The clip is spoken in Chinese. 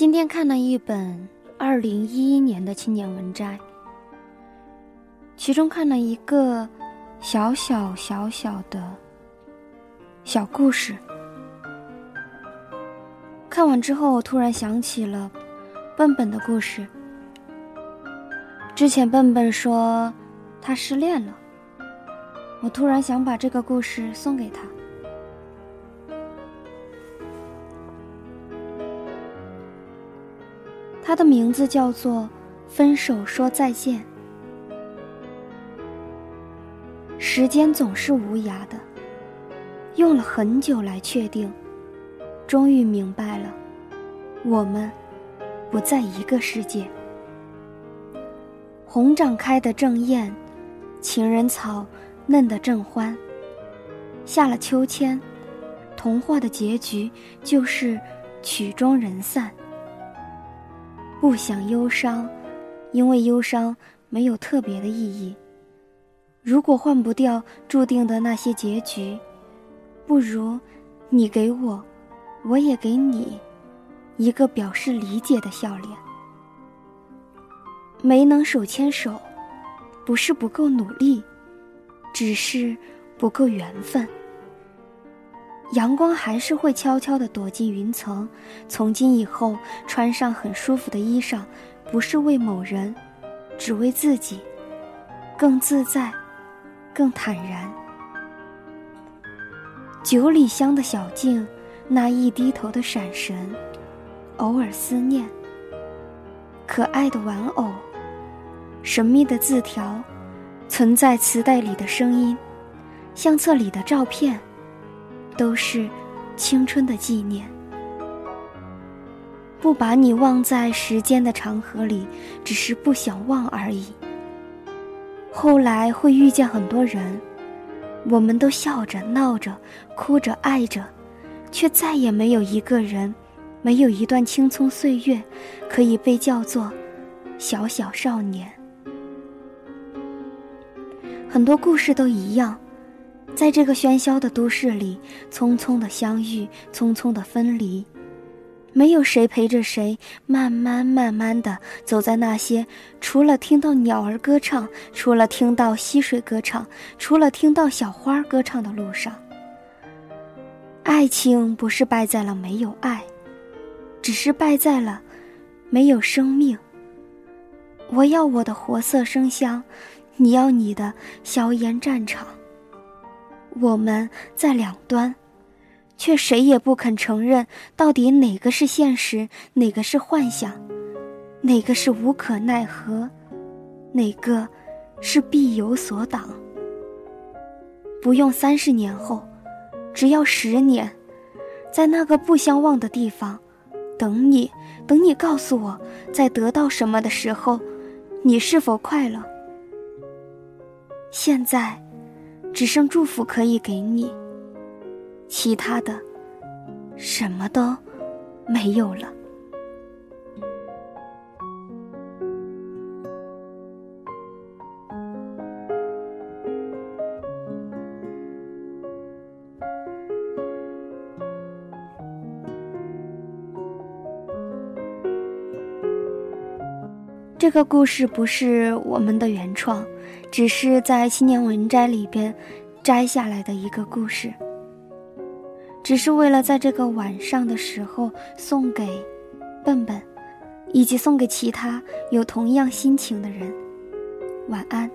今天看了一本二零一一年的青年文摘，其中看了一个小小小小的小故事。看完之后，我突然想起了笨笨的故事。之前笨笨说他失恋了，我突然想把这个故事送给他。他的名字叫做《分手说再见》。时间总是无涯的，用了很久来确定，终于明白了，我们不在一个世界。红掌开的正艳，情人草嫩得正欢。下了秋千，童话的结局就是曲终人散。不想忧伤，因为忧伤没有特别的意义。如果换不掉注定的那些结局，不如你给我，我也给你，一个表示理解的笑脸。没能手牵手，不是不够努力，只是不够缘分。阳光还是会悄悄地躲进云层。从今以后，穿上很舒服的衣裳，不是为某人，只为自己，更自在，更坦然。九里香的小径，那一低头的闪神，偶尔思念。可爱的玩偶，神秘的字条，存在磁带里的声音，相册里的照片。都是青春的纪念。不把你忘在时间的长河里，只是不想忘而已。后来会遇见很多人，我们都笑着、闹着、哭着、爱着，却再也没有一个人，没有一段青葱岁月，可以被叫做小小少年。很多故事都一样。在这个喧嚣的都市里，匆匆的相遇，匆匆的分离，没有谁陪着谁，慢慢慢慢的走在那些除了听到鸟儿歌唱，除了听到溪水歌唱，除了听到小花歌唱的路上。爱情不是败在了没有爱，只是败在了没有生命。我要我的活色生香，你要你的硝烟战场。我们在两端，却谁也不肯承认，到底哪个是现实，哪个是幻想，哪个是无可奈何，哪个是必有所挡。不用三十年后，只要十年，在那个不相忘的地方，等你，等你告诉我，在得到什么的时候，你是否快乐？现在。只剩祝福可以给你，其他的什么都没有了。这个故事不是我们的原创。只是在青年文摘里边摘下来的一个故事，只是为了在这个晚上的时候送给笨笨，以及送给其他有同样心情的人。晚安。